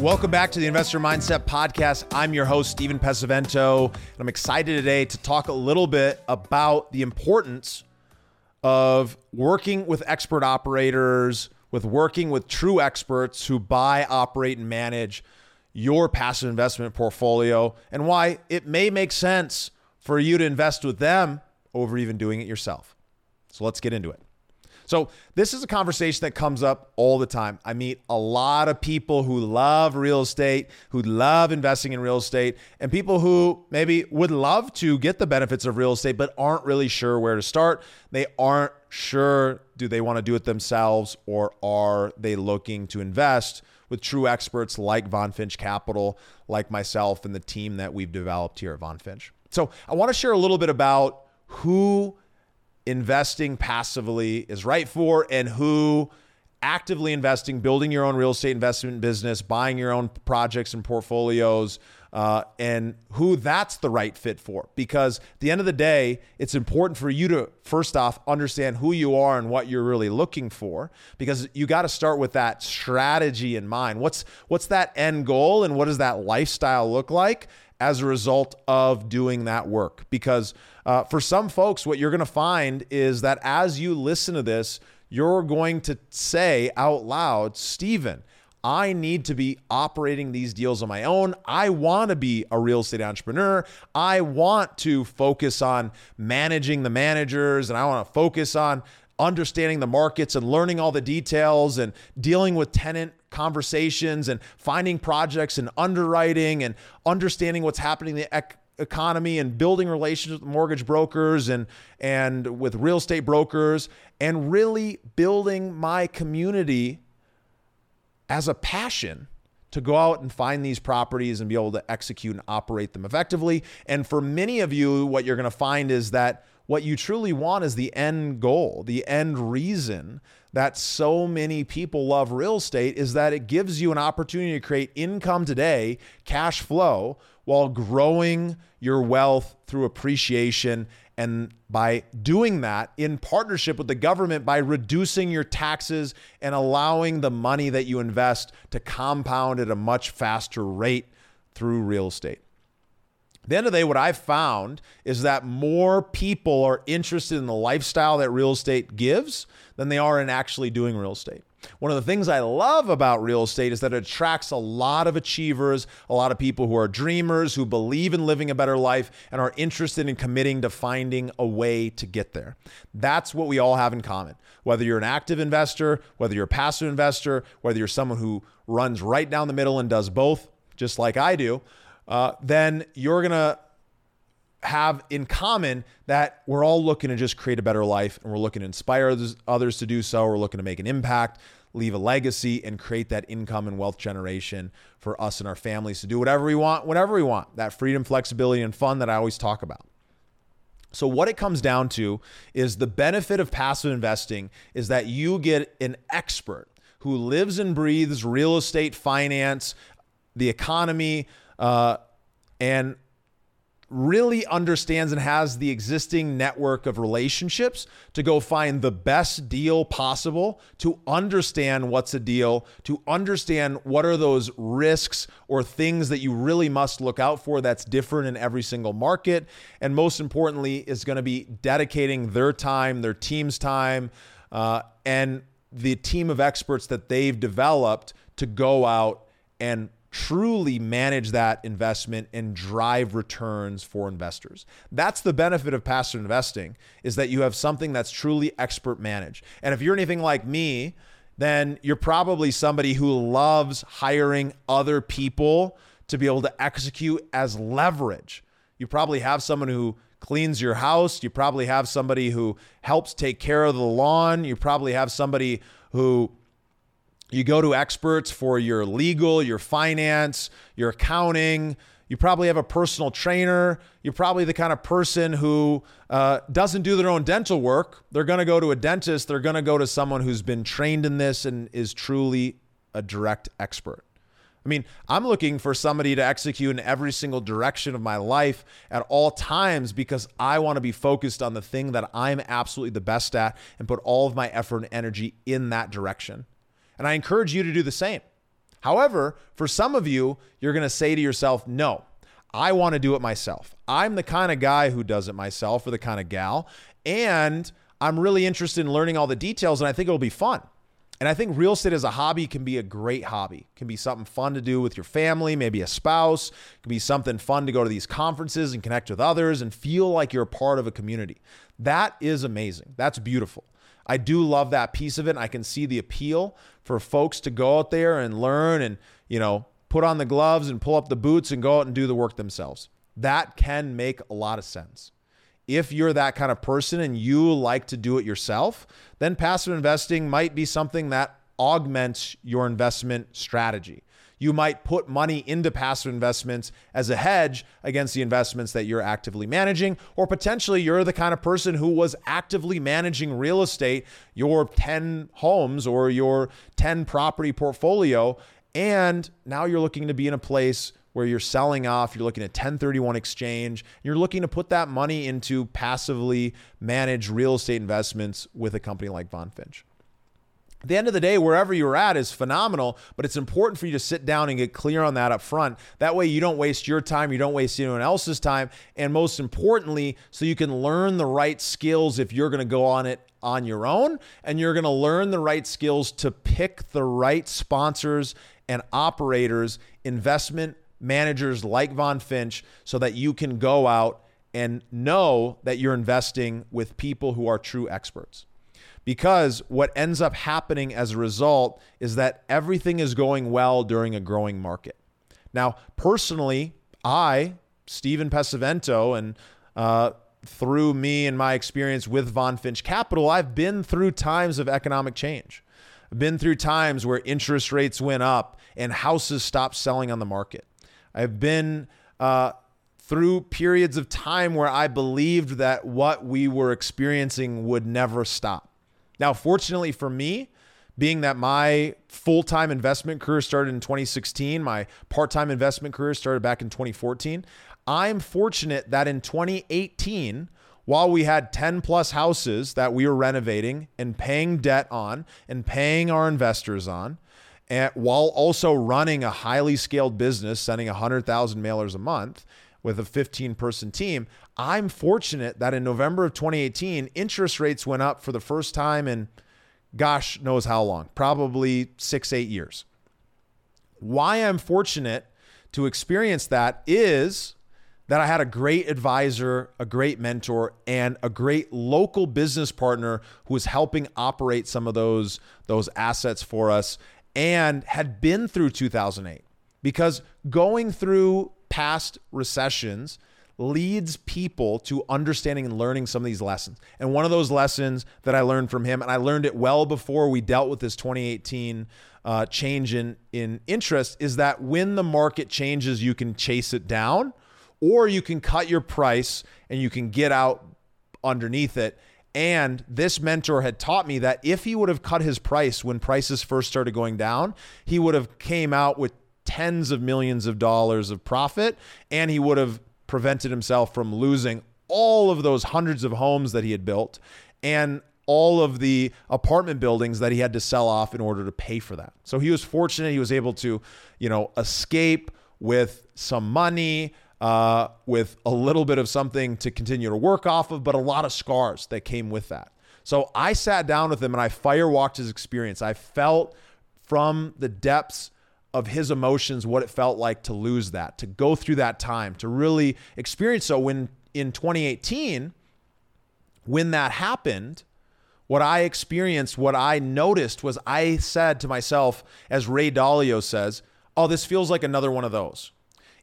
Welcome back to the Investor Mindset Podcast. I'm your host, Steven Pesavento, and I'm excited today to talk a little bit about the importance of working with expert operators, with working with true experts who buy, operate, and manage your passive investment portfolio, and why it may make sense for you to invest with them over even doing it yourself. So let's get into it. So, this is a conversation that comes up all the time. I meet a lot of people who love real estate, who love investing in real estate, and people who maybe would love to get the benefits of real estate, but aren't really sure where to start. They aren't sure do they want to do it themselves or are they looking to invest with true experts like Von Finch Capital, like myself and the team that we've developed here at Von Finch. So, I want to share a little bit about who investing passively is right for and who actively investing, building your own real estate investment business, buying your own projects and portfolios, uh, and who that's the right fit for. Because at the end of the day, it's important for you to first off understand who you are and what you're really looking for. Because you got to start with that strategy in mind. What's what's that end goal, and what does that lifestyle look like as a result of doing that work? Because uh, for some folks, what you're going to find is that as you listen to this, you're going to say out loud, Steven, I need to be operating these deals on my own. I want to be a real estate entrepreneur. I want to focus on managing the managers and I want to focus on understanding the markets and learning all the details and dealing with tenant conversations and finding projects and underwriting and understanding what's happening in the ec- economy and building relationships with mortgage brokers and and with real estate brokers and really building my community as a passion to go out and find these properties and be able to execute and operate them effectively. And for many of you, what you're going to find is that what you truly want is the end goal, the end reason that so many people love real estate is that it gives you an opportunity to create income today, cash flow, while growing your wealth through appreciation. And by doing that in partnership with the government, by reducing your taxes and allowing the money that you invest to compound at a much faster rate through real estate. The end of the day, what I've found is that more people are interested in the lifestyle that real estate gives than they are in actually doing real estate. One of the things I love about real estate is that it attracts a lot of achievers, a lot of people who are dreamers, who believe in living a better life, and are interested in committing to finding a way to get there. That's what we all have in common. Whether you're an active investor, whether you're a passive investor, whether you're someone who runs right down the middle and does both, just like I do, uh, then you're going to have in common that we're all looking to just create a better life and we're looking to inspire others, to do so. We're looking to make an impact, leave a legacy, and create that income and wealth generation for us and our families to do whatever we want, whatever we want. That freedom, flexibility, and fun that I always talk about. So, what it comes down to is the benefit of passive investing is that you get an expert who lives and breathes real estate, finance, the economy, uh, and really understands and has the existing network of relationships to go find the best deal possible, to understand what's a deal, to understand what are those risks or things that you really must look out for that's different in every single market. And most importantly, is going to be dedicating their time, their team's time, uh, and the team of experts that they've developed to go out and truly manage that investment and drive returns for investors. That's the benefit of passive investing is that you have something that's truly expert managed. And if you're anything like me, then you're probably somebody who loves hiring other people to be able to execute as leverage. You probably have someone who cleans your house, you probably have somebody who helps take care of the lawn, you probably have somebody who you go to experts for your legal, your finance, your accounting, You probably have a personal trainer. You're probably the kind of person who uh, doesn't do their own dental work. They're going to go to a dentist. They're going to go to someone who's been trained in this and is truly a direct expert. I mean, I'm looking for somebody to execute in every single direction of my life at all times because I want to be focused on the thing that I'm absolutely the best at and put all of my effort and energy in that direction. And I encourage you to do the same. However, for some of you, you're going to say to yourself, no, I want to do it myself. I'm the kind of guy who does it myself or the kind of gal. And I'm really interested in learning all the details and I think it'll be fun. And I think real estate as a hobby can be a great hobby. It can be something fun to do with your family, maybe a spouse. It can be something fun to go to these conferences and connect with others and feel like you're a part of a community. That is amazing. That's beautiful. I do love that piece of it. I can see the appeal for folks to go out there and learn and, you know, put on the gloves and pull up the boots and go out and do the work themselves. That can make a lot of sense. If you're that kind of person and you like to do it yourself, then passive investing might be something that augments your investment strategy. You might put money into passive investments as a hedge against the investments that you're actively managing, or potentially you're the kind of person who was actively managing real estate, your 10 homes or your 10 property portfolio, and now you're looking to be in a place where you're selling off, you're looking at 1031 exchange, you're looking to put that money into passively managed real estate investments with a company like Von Finch. At the end of the day, wherever you're at is phenomenal, but it's important for you to sit down and get clear on that up front. That way, you don't waste your time, you don't waste anyone else's time, and most importantly, so you can learn the right skills if you're going to go on it on your own, and you're going to learn the right skills to pick the right sponsors and operators, investment managers like Von Finch so that you can go out and know that you're investing with people who are true experts. Because what ends up happening as a result is that everything is going well during a growing market. Now, personally, I, Steven Pesavento, and uh, through me and my experience with Von Finch Capital, I've been through times of economic change. I've been through times where interest rates went up and houses stopped selling on the market. I've been uh, through periods of time where I believed that what we were experiencing would never stop. Now, fortunately for me, being that my full time investment career started in 2016, my part time investment career started back in 2014. I'm fortunate that in 2018, while we had 10 plus houses that we were renovating and paying debt on and paying our investors on, and while also running a highly scaled business, sending 100,000 mailers a month with a 15 person team, I'm fortunate that in November of 2018, interest rates went up for the first time in gosh knows how long, probably six, eight years. Why I'm fortunate to experience that is that I had a great advisor, a great mentor, and a great local business partner who was helping operate some of those, those assets for us and had been through 2008 because going through past recessions leads people to understanding and learning some of these lessons. And one of those lessons that I learned from him, and I learned it well before we dealt with this 2018 uh, change in, in interest, is that when the market changes, you can chase it down or you can cut your price and you can get out underneath it. And this mentor had taught me that if he would have cut his price when prices first started going down, he would have came out with tens of millions of dollars of profit and he would have prevented himself from losing all of those hundreds of homes that he had built and all of the apartment buildings that he had to sell off in order to pay for that. So he was fortunate he was able to, you know, escape with some money, uh, with a little bit of something to continue to work off of, but a lot of scars that came with that. So I sat down with him and I firewalked his experience. I felt from the depths of his emotions what it felt like to lose that, to go through that time, to really experience. So when in 2018, when that happened, what I experienced, what I noticed was I said to myself, as Ray Dalio says, Oh, this feels like another one of those.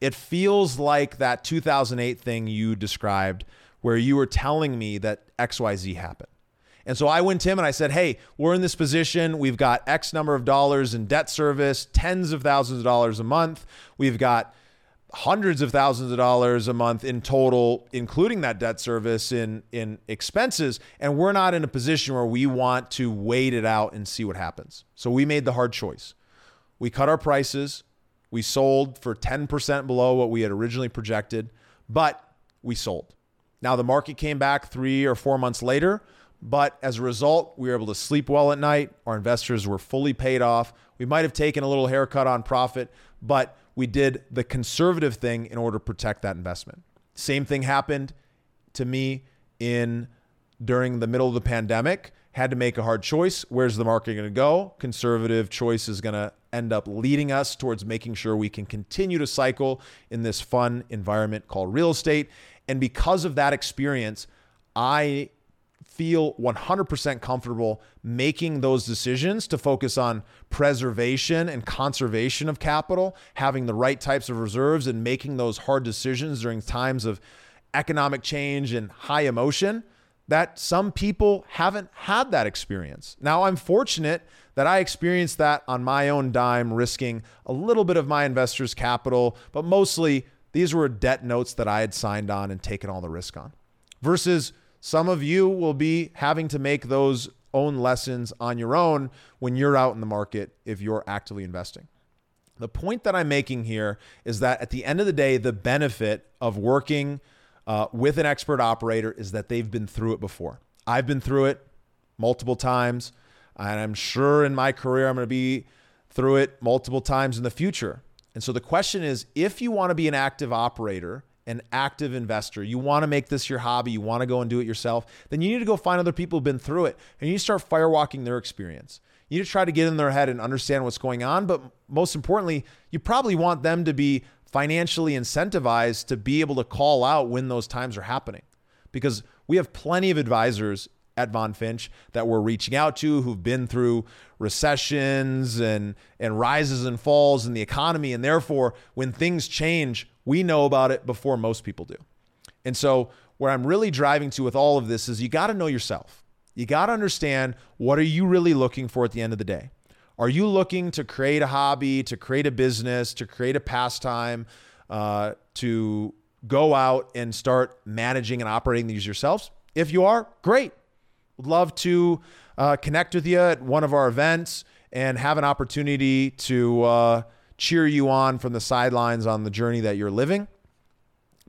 It feels like that 2008 thing you described where you were telling me that XYZ happened. And so I went to him and I said, Hey, we're in this position. We've got X number of dollars in debt service, tens of thousands of dollars a month. We've got hundreds of thousands of dollars a month in total, including that debt service in in expenses, and we're not in a position where we want to wait it out and see what happens. So we made the hard choice. We cut our prices. We sold for 10% below what we had originally projected, but we sold. Now the market came back 3 or 4 months later, but as a result, we were able to sleep well at night. Our investors were fully paid off. We might have taken a little haircut on profit, but we did the conservative thing in order to protect that investment. Same thing happened to me in during the middle of the pandemic. Had to make a hard choice. Where's the market going to go? Conservative choice is going to end up leading us towards making sure we can continue to cycle in this fun environment called real estate. And because of that experience, I feel 100% comfortable making those decisions to focus on preservation and conservation of capital, having the right types of reserves, and making those hard decisions during times of economic change and high emotion that some people haven't had that experience. Now, I'm fortunate that I experienced that on my own dime, risking a little bit of my investors' capital, but mostly these were debt notes that I had signed on and taken all the risk on. Versus some of you will be having to make those own lessons on your own when you're out in the market if you're actively investing. The point that I'm making here is that at the end of the day, the benefit of working uh, with an expert operator is that they've been through it before. I've been through it multiple times, and I'm sure in my career I'm going to be through it multiple times in the future. And so the question is if you want to be an active operator, an active investor, you want to make this your hobby, you want to go and do it yourself, then you need to go find other people who've been through it and you start firewalking their experience. You need to try to get in their head and understand what's going on. But most importantly, you probably want them to be financially incentivized to be able to call out when those times are happening. Because we have plenty of advisors at Von Finch that we're reaching out to who've been through recessions and and rises and falls in the economy and therefore when things change we know about it before most people do. And so where I'm really driving to with all of this is you got to know yourself. You got to understand what are you really looking for at the end of the day? Are you looking to create a hobby, to create a business, to create a pastime, uh, to go out and start managing and operating these yourselves? If you are, great. Would love to uh, connect with you at one of our events and have an opportunity to uh, cheer you on from the sidelines on the journey that you're living.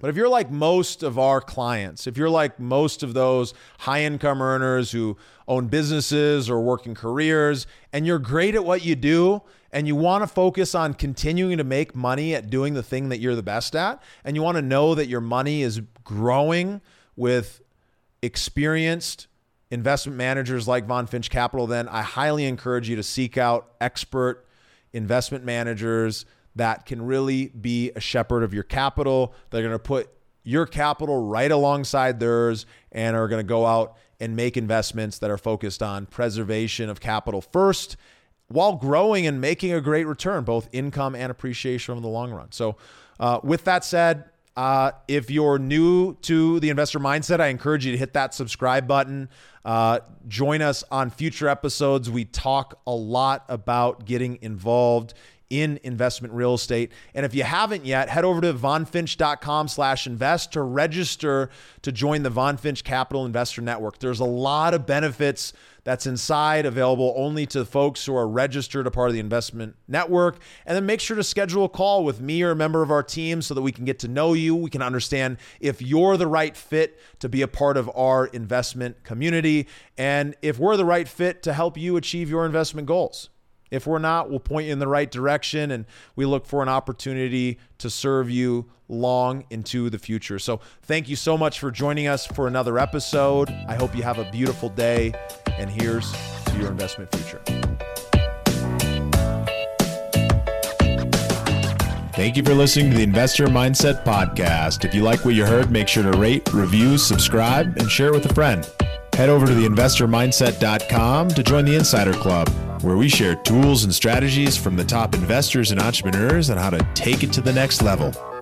But if you're like most of our clients, if you're like most of those high income earners who own businesses or working careers, and you're great at what you do, and you want to focus on continuing to make money at doing the thing that you're the best at, and you want to know that your money is growing with experienced investment managers like Von Finch Capital, then I highly encourage you to seek out expert investment managers that can really be a shepherd of your capital. They're going to put your capital right alongside theirs and are going to go out and make investments that are focused on preservation of capital first while growing and making a great return, both income and appreciation over the long run. So, uh, with that said, uh, if you're new to the investor mindset, I encourage you to hit that subscribe button. Uh, join us on future episodes. We talk a lot about getting involved in investment real estate. And if you haven't yet, head over to vonfinch.com slash invest to register to join the Von Finch Capital Investor Network. There's a lot of benefits that's inside available only to folks who are registered a part of the investment network. And then make sure to schedule a call with me or a member of our team so that we can get to know you. We can understand if you're the right fit to be a part of our investment community and if we're the right fit to help you achieve your investment goals. If we're not, we'll point you in the right direction and we look for an opportunity to serve you long into the future. So, thank you so much for joining us for another episode. I hope you have a beautiful day, and here's to your investment future. Thank you for listening to the Investor Mindset Podcast. If you like what you heard, make sure to rate, review, subscribe, and share it with a friend. Head over to theinvestormindset.com to join the Insider Club, where we share tools and strategies from the top investors and entrepreneurs on how to take it to the next level.